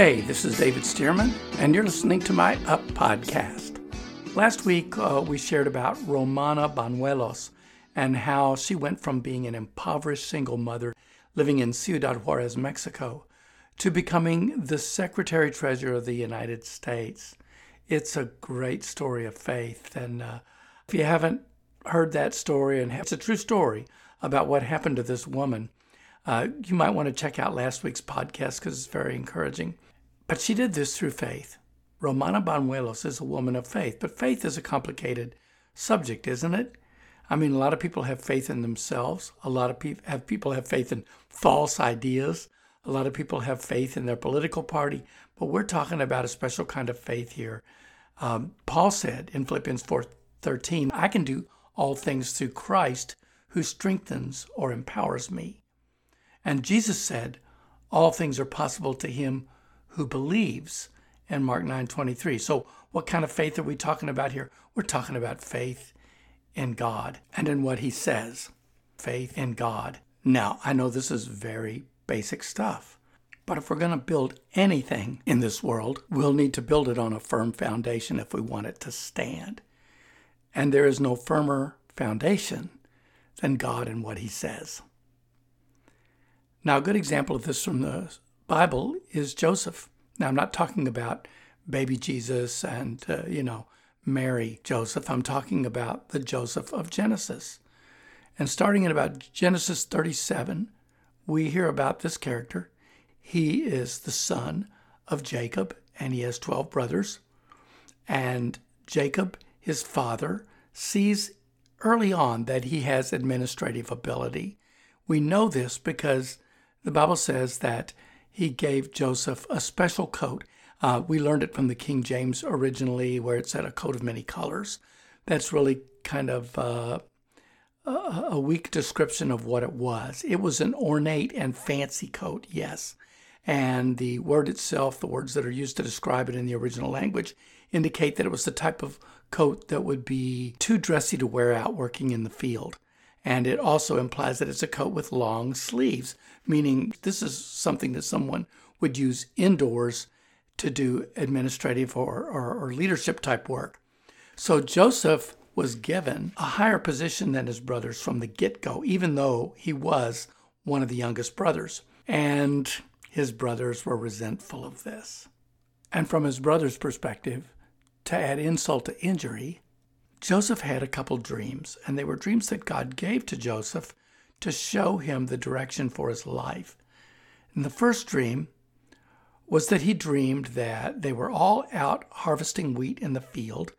Hey, this is David Stearman, and you're listening to my Up podcast. Last week, uh, we shared about Romana Banuelos and how she went from being an impoverished single mother living in Ciudad Juarez, Mexico, to becoming the Secretary Treasurer of the United States. It's a great story of faith. And uh, if you haven't heard that story, and it's a true story about what happened to this woman, uh, you might want to check out last week's podcast because it's very encouraging. But she did this through faith. Romana Banuelos is a woman of faith, but faith is a complicated subject, isn't it? I mean, a lot of people have faith in themselves. A lot of people have people have faith in false ideas. A lot of people have faith in their political party, but we're talking about a special kind of faith here. Um, Paul said in Philippians 4:13, "I can do all things through Christ who strengthens or empowers me." And Jesus said, "All things are possible to him who believes." In Mark 9:23. So, what kind of faith are we talking about here? We're talking about faith in God and in what he says. Faith in God. Now, I know this is very basic stuff. But if we're going to build anything in this world, we'll need to build it on a firm foundation if we want it to stand. And there is no firmer foundation than God and what He says. Now, a good example of this from the Bible is Joseph. Now, I'm not talking about baby Jesus and, uh, you know, Mary Joseph. I'm talking about the Joseph of Genesis. And starting in about Genesis 37, we hear about this character. He is the son of Jacob, and he has 12 brothers. And Jacob, his father, sees early on that he has administrative ability. We know this because the Bible says that he gave Joseph a special coat. Uh, we learned it from the King James originally, where it said a coat of many colors. That's really kind of uh, a weak description of what it was. It was an ornate and fancy coat, yes. And the word itself, the words that are used to describe it in the original language, indicate that it was the type of coat that would be too dressy to wear out working in the field. And it also implies that it's a coat with long sleeves, meaning this is something that someone would use indoors to do administrative or, or, or leadership type work. So Joseph was given a higher position than his brothers from the get go, even though he was one of the youngest brothers. And his brothers were resentful of this. And from his brother's perspective, to add insult to injury, Joseph had a couple dreams, and they were dreams that God gave to Joseph to show him the direction for his life. And the first dream was that he dreamed that they were all out harvesting wheat in the field,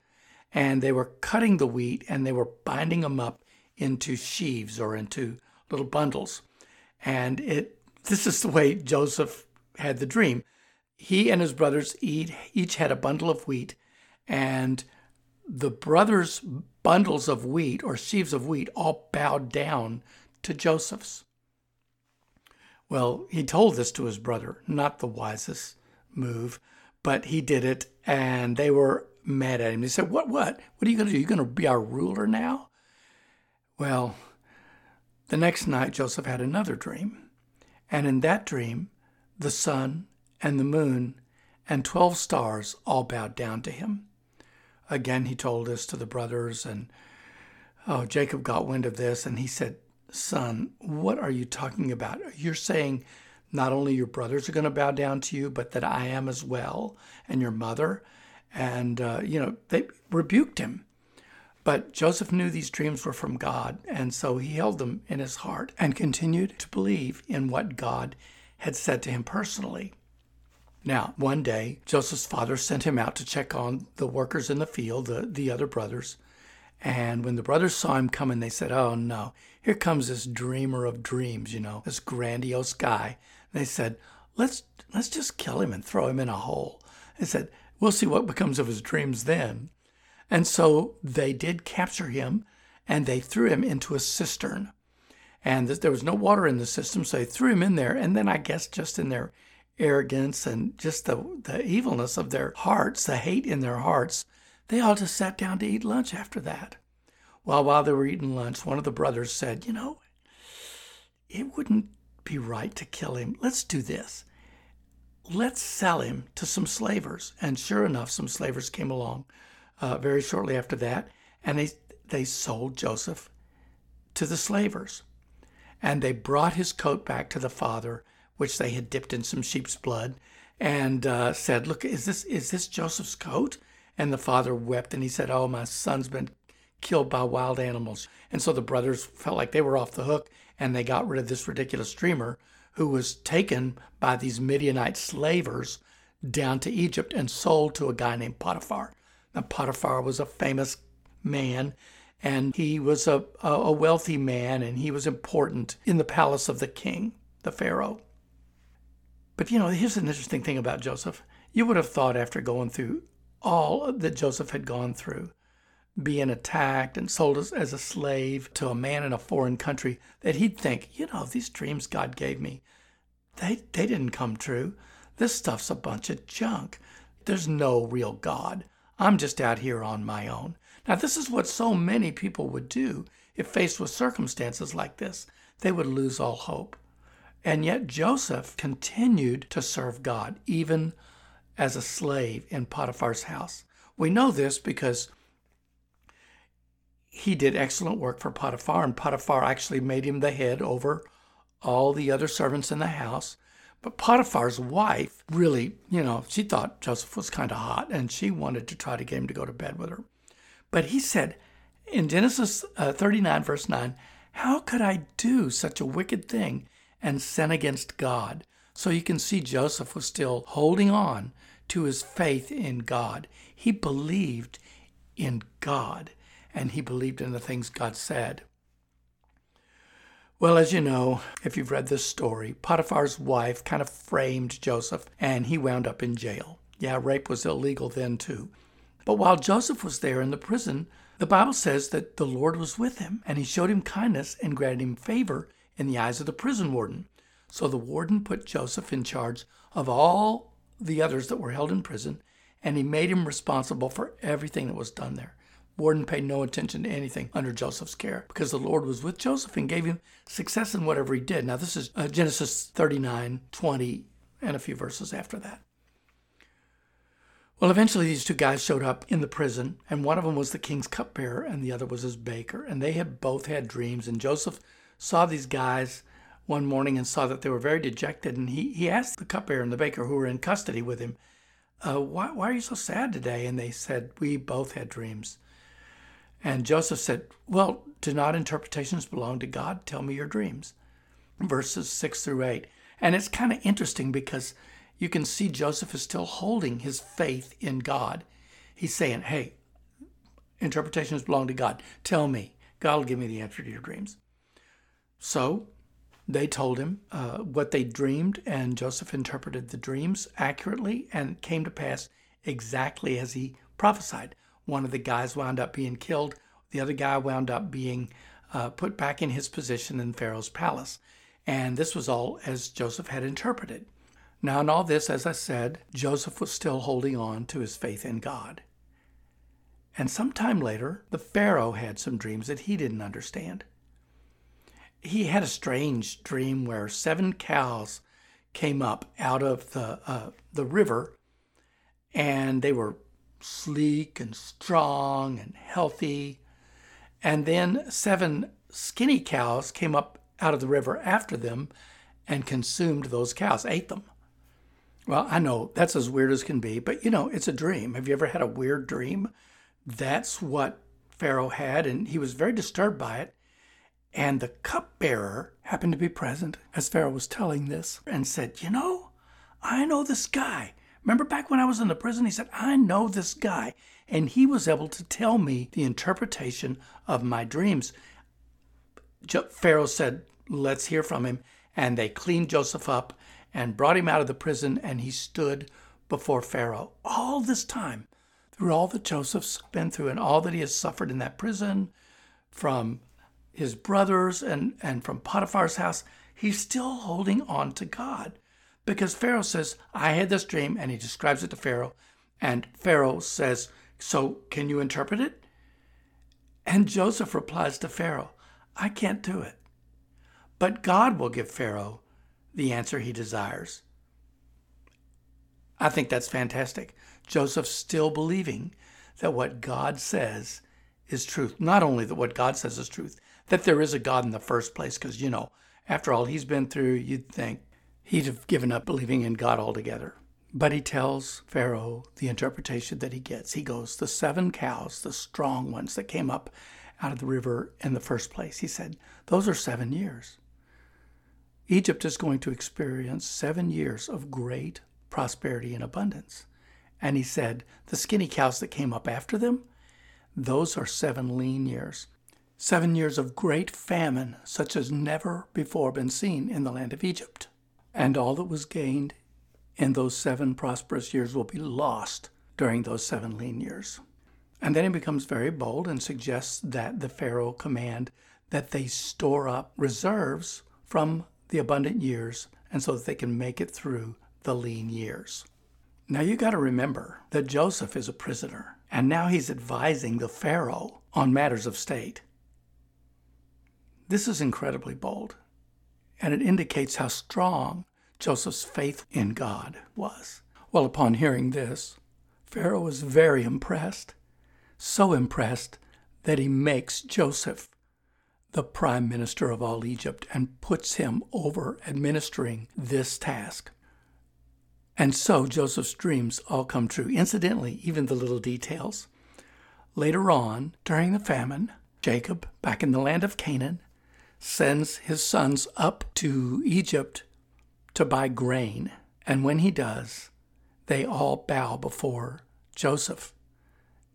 and they were cutting the wheat and they were binding them up into sheaves or into little bundles. And it this is the way Joseph had the dream. He and his brothers each had a bundle of wheat, and the brothers' bundles of wheat or sheaves of wheat all bowed down to Joseph's. Well, he told this to his brother, not the wisest move, but he did it, and they were mad at him. They said, What, what? What are you going to do? You're going to be our ruler now? Well, the next night, Joseph had another dream. And in that dream, the sun and the moon and 12 stars all bowed down to him. Again, he told this to the brothers, and oh, Jacob got wind of this, and he said, Son, what are you talking about? You're saying not only your brothers are going to bow down to you, but that I am as well, and your mother. And, uh, you know, they rebuked him. But Joseph knew these dreams were from God, and so he held them in his heart and continued to believe in what God had said to him personally. Now, one day, Joseph's father sent him out to check on the workers in the field, the, the other brothers. And when the brothers saw him coming, they said, Oh no, here comes this dreamer of dreams, you know, this grandiose guy. And they said, Let's let's just kill him and throw him in a hole. They said, We'll see what becomes of his dreams then. And so they did capture him and they threw him into a cistern. And there was no water in the cistern, so they threw him in there. And then I guess just in their arrogance and just the, the evilness of their hearts, the hate in their hearts, they all just sat down to eat lunch after that. Well, while they were eating lunch, one of the brothers said, You know, it wouldn't be right to kill him. Let's do this let's sell him to some slavers. And sure enough, some slavers came along uh, very shortly after that, and they, they sold Joseph to the slavers. And they brought his coat back to the father, which they had dipped in some sheep's blood, and uh, said, "Look, is this is this Joseph's coat?" And the father wept, and he said, "Oh, my son's been killed by wild animals." And so the brothers felt like they were off the hook, and they got rid of this ridiculous dreamer who was taken by these Midianite slavers down to Egypt and sold to a guy named Potiphar. Now, Potiphar was a famous man, and he was a, a wealthy man, and he was important in the palace of the king, the Pharaoh. But you know, here's an interesting thing about Joseph. You would have thought after going through all that Joseph had gone through, being attacked and sold as, a slave to a man in a foreign country, that he'd think, you know, these dreams God gave me, they, they didn't come true. This stuff's a bunch of junk. There's no real God. I'm just out here on my own. Now, this is what so many people would do if faced with circumstances like this. They would lose all hope. And yet, Joseph continued to serve God, even as a slave in Potiphar's house. We know this because he did excellent work for Potiphar, and Potiphar actually made him the head over all the other servants in the house. But Potiphar's wife really, you know, she thought Joseph was kind of hot and she wanted to try to get him to go to bed with her. But he said in Genesis uh, 39, verse 9, How could I do such a wicked thing and sin against God? So you can see Joseph was still holding on to his faith in God. He believed in God and he believed in the things God said. Well, as you know, if you've read this story, Potiphar's wife kind of framed Joseph and he wound up in jail. Yeah, rape was illegal then too. But while Joseph was there in the prison, the Bible says that the Lord was with him and he showed him kindness and granted him favor in the eyes of the prison warden. So the warden put Joseph in charge of all the others that were held in prison and he made him responsible for everything that was done there. Warden paid no attention to anything under Joseph's care because the Lord was with Joseph and gave him success in whatever he did. Now, this is uh, Genesis 39 20 and a few verses after that. Well, eventually these two guys showed up in the prison, and one of them was the king's cupbearer, and the other was his baker. And they had both had dreams. And Joseph saw these guys one morning and saw that they were very dejected. And he, he asked the cupbearer and the baker who were in custody with him, uh, why, why are you so sad today? And they said, We both had dreams. And Joseph said, Well, do not interpretations belong to God? Tell me your dreams. Verses 6 through 8. And it's kind of interesting because you can see Joseph is still holding his faith in God. He's saying, Hey, interpretations belong to God. Tell me. God will give me the answer to your dreams. So they told him uh, what they dreamed, and Joseph interpreted the dreams accurately and came to pass exactly as he prophesied. One of the guys wound up being killed. The other guy wound up being uh, put back in his position in Pharaoh's palace. And this was all as Joseph had interpreted. Now, in all this, as I said, Joseph was still holding on to his faith in God. And some time later, the Pharaoh had some dreams that he didn't understand. He had a strange dream where seven cows came up out of the, uh, the river, and they were sleek and strong and healthy. And then seven skinny cows came up out of the river after them and consumed those cows, ate them. Well, I know that's as weird as can be, but you know, it's a dream. Have you ever had a weird dream? That's what Pharaoh had, and he was very disturbed by it. And the cupbearer happened to be present as Pharaoh was telling this and said, You know, I know this guy. Remember back when I was in the prison? He said, I know this guy. And he was able to tell me the interpretation of my dreams. Pharaoh said, Let's hear from him. And they cleaned Joseph up and brought him out of the prison, and he stood before Pharaoh. All this time, through all that Joseph's been through and all that he has suffered in that prison, from his brothers and, and from Potiphar's house, he's still holding on to God. Because Pharaoh says, I had this dream, and he describes it to Pharaoh. And Pharaoh says, So can you interpret it? And Joseph replies to Pharaoh, I can't do it. But God will give Pharaoh the answer he desires. I think that's fantastic. Joseph still believing that what God says is truth. Not only that what God says is truth, that there is a God in the first place, because, you know, after all he's been through, you'd think he'd have given up believing in God altogether. But he tells Pharaoh the interpretation that he gets. He goes, The seven cows, the strong ones that came up out of the river in the first place, he said, those are seven years. Egypt is going to experience seven years of great prosperity and abundance. And he said, The skinny cows that came up after them, those are seven lean years. Seven years of great famine, such as never before been seen in the land of Egypt. And all that was gained in those seven prosperous years will be lost during those seven lean years. And then he becomes very bold and suggests that the Pharaoh command that they store up reserves from the abundant years and so that they can make it through the lean years. Now you got to remember that Joseph is a prisoner and now he's advising the Pharaoh on matters of state. This is incredibly bold and it indicates how strong Joseph's faith in God was. Well, upon hearing this, Pharaoh was very impressed, so impressed that he makes Joseph the prime minister of all Egypt and puts him over administering this task. And so Joseph's dreams all come true. Incidentally, even the little details. Later on, during the famine, Jacob, back in the land of Canaan, sends his sons up to Egypt to buy grain. And when he does, they all bow before Joseph.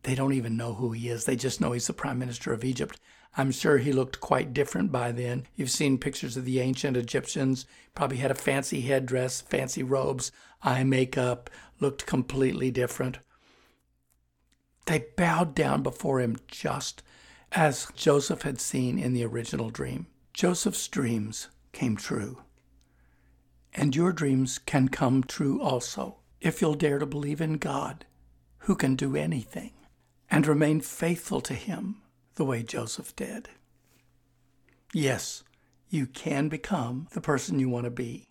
They don't even know who he is. They just know he's the prime minister of Egypt. I'm sure he looked quite different by then. You've seen pictures of the ancient Egyptians, probably had a fancy headdress, fancy robes, eye makeup, looked completely different. They bowed down before him just as Joseph had seen in the original dream. Joseph's dreams came true. And your dreams can come true also if you'll dare to believe in God, who can do anything, and remain faithful to Him the way Joseph did. Yes, you can become the person you want to be.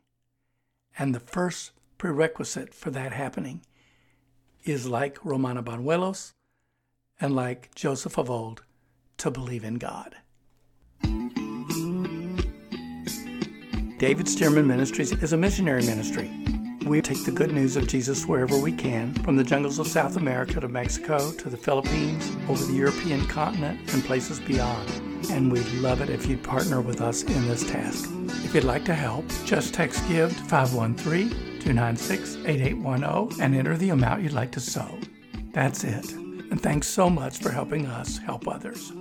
And the first prerequisite for that happening is like Romana Banuelos and like Joseph of old, to believe in God. David Stearman Ministries is a missionary ministry. We take the good news of Jesus wherever we can, from the jungles of South America to Mexico to the Philippines, over the European continent, and places beyond. And we'd love it if you'd partner with us in this task. If you'd like to help, just text GIVE 513 296 8810 and enter the amount you'd like to sow. That's it. And thanks so much for helping us help others.